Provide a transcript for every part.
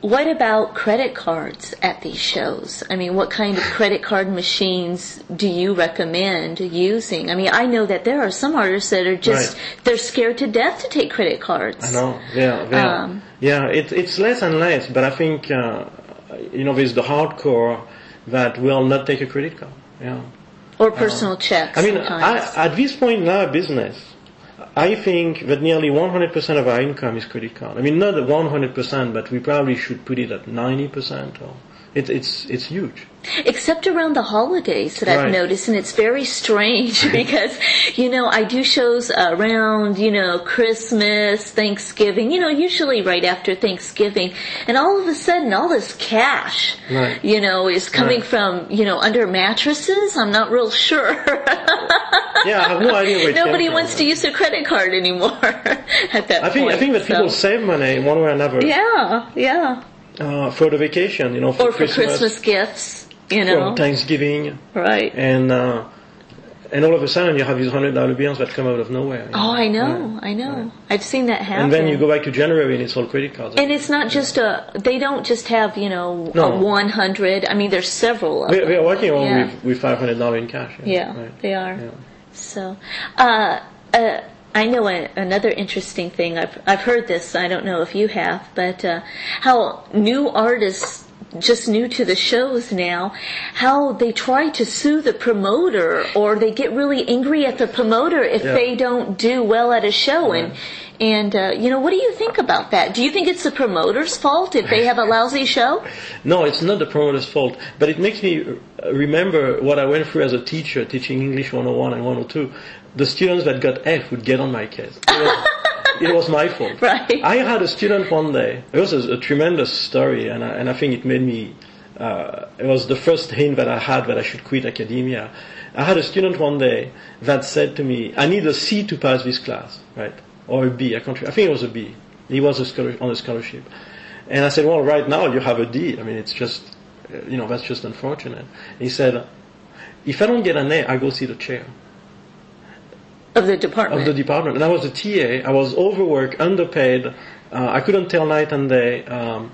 what about credit cards at these shows? I mean, what kind of credit card machines do you recommend using? I mean, I know that there are some artists that are just Right. they're scared to death to take credit cards. I know. Yeah, yeah, Um, yeah. It, it's less and less, but I think uh, you know there's the hardcore that will not take a credit card. Yeah. Or personal checks. I mean. I, at this point in our business, I think that nearly 100% of our income is credit card. I mean, not 100%, but we probably should put it at 90%. Or it, it's it's huge. Except around the holidays that I've noticed, and it's very strange because, you know, I do shows around, you know, Christmas, Thanksgiving, you know, usually right after Thanksgiving, and all of a sudden all this cash, Right. you know, is coming Right. from, you know, under mattresses. I'm not real sure. Yeah, I have no idea where Nobody wants to use their credit card anymore at that I think point. I think that people save money one way or another Yeah, yeah. uh, for the vacation, you know, for Or for Christmas gifts, you know. for Thanksgiving, Right. and uh, and all of a sudden you have these hundred dollar bills that come out of nowhere. you Oh, I know, Right. I know. I've seen that happen. And then you go back to January and it's all credit cards. And it's not just a, they don't just have, you know, No. a 100. I mean, there's several of we, them. we are working on Yeah. with, with five hundred dollars in cash. Yeah, right. they are. So, uh, uh, I know a, another interesting thing. I've, I've heard this, I don't know if you have, but, uh, how new artists, just new to the shows now, how they try to sue the promoter or they get really angry at the promoter if Yeah. they don't do well at a show and, and, uh, you know, what do you think about that? Do you think it's the promoter's fault if they have a lousy show? No, it's not the promoter's fault, but it makes me remember what I went through as a teacher teaching English 101 and 102. The students that got F would get on my case. It was, it was my fault. Right. I had a student one day. It was a, a tremendous story, and I, and I think it made me. Uh, it was the first hint that I had that I should quit academia. I had a student one day that said to me, "I need a C to pass this class, right, or a B. I can't. I think it was a B. He was a scholar, on a scholarship." And I said, well, right now you have a D. I mean, it's just, you know, that's just unfortunate. He said, if I don't get an A, I go see the chair Of the department. of the department. And I was a TA. I was overworked, underpaid. Uh, I couldn't tell night and day. Um,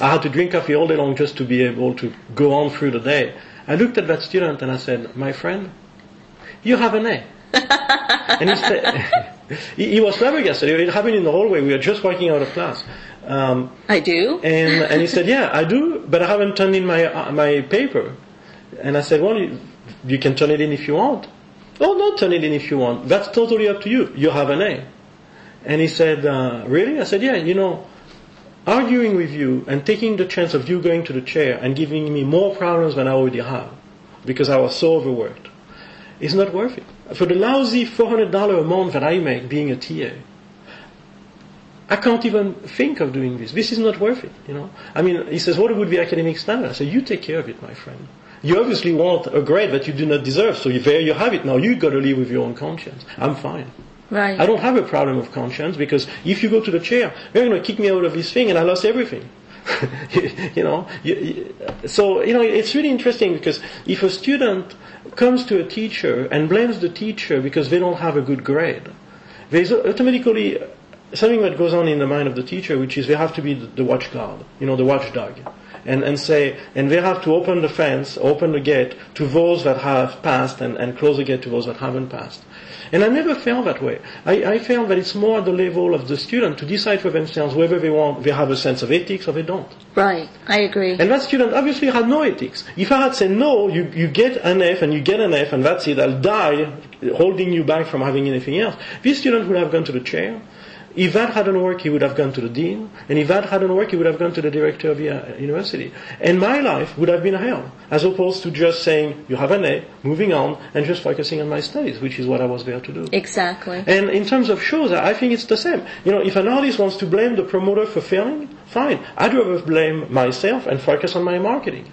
I had to drink coffee all day long just to be able to go on through the day. I looked at that student and I said, my friend, you have an A. and he, said, he, he was flabbergasted. It happened in the hallway. We were just walking out of class. Um, I do. and and he said, "Yeah, I do, but I haven't turned in my uh, my paper." And I said, "Well, you, you can turn it in if you want." Oh, not turn it in if you want. That's totally up to you. You have an A. And he said, uh, "Really?" I said, "Yeah. You know, arguing with you and taking the chance of you going to the chair and giving me more problems than I already have, because I was so overworked, is not worth it. For the lousy four hundred dollar a month that I make being a TA." I can't even think of doing this. This is not worth it, you know. I mean, he says, what would be academic standard? I say, you take care of it, my friend. You obviously want a grade that you do not deserve, so there you have it. Now you've got to live with your own conscience. I'm fine. Right. I don't have a problem of conscience because if you go to the chair, they're going to kick me out of this thing, and I lost everything. you know, you, you, so you know it's really interesting because if a student comes to a teacher and blames the teacher because they don't have a good grade, there's automatically something that goes on in the mind of the teacher, which is they have to be the, the watchguard, you know, the watchdog, and and say, and they have to open the fence, open the gate to those that have passed, and, and close the gate to those that haven't passed. And I never felt that way. I, I felt that it's more at the level of the student to decide for themselves whether they want, they have a sense of ethics or they don't. Right. I agree. And that student obviously had no ethics. If I had said, no, you, you get an F and you get an F and that's it, I'll die holding you back from having anything else, this student would have gone to the chair. If that hadn't worked, he would have gone to the dean. And if that hadn't worked, he would have gone to the director of the uh, university. And my life would have been hell, as opposed to just saying, you have an A, moving on, and just focusing on my studies, which is what I was there to do. exactly. And in terms of shows, I think it's the same. You know, if an artist wants to blame the promoter for failing, fine. I'd rather blame myself and focus on my marketing.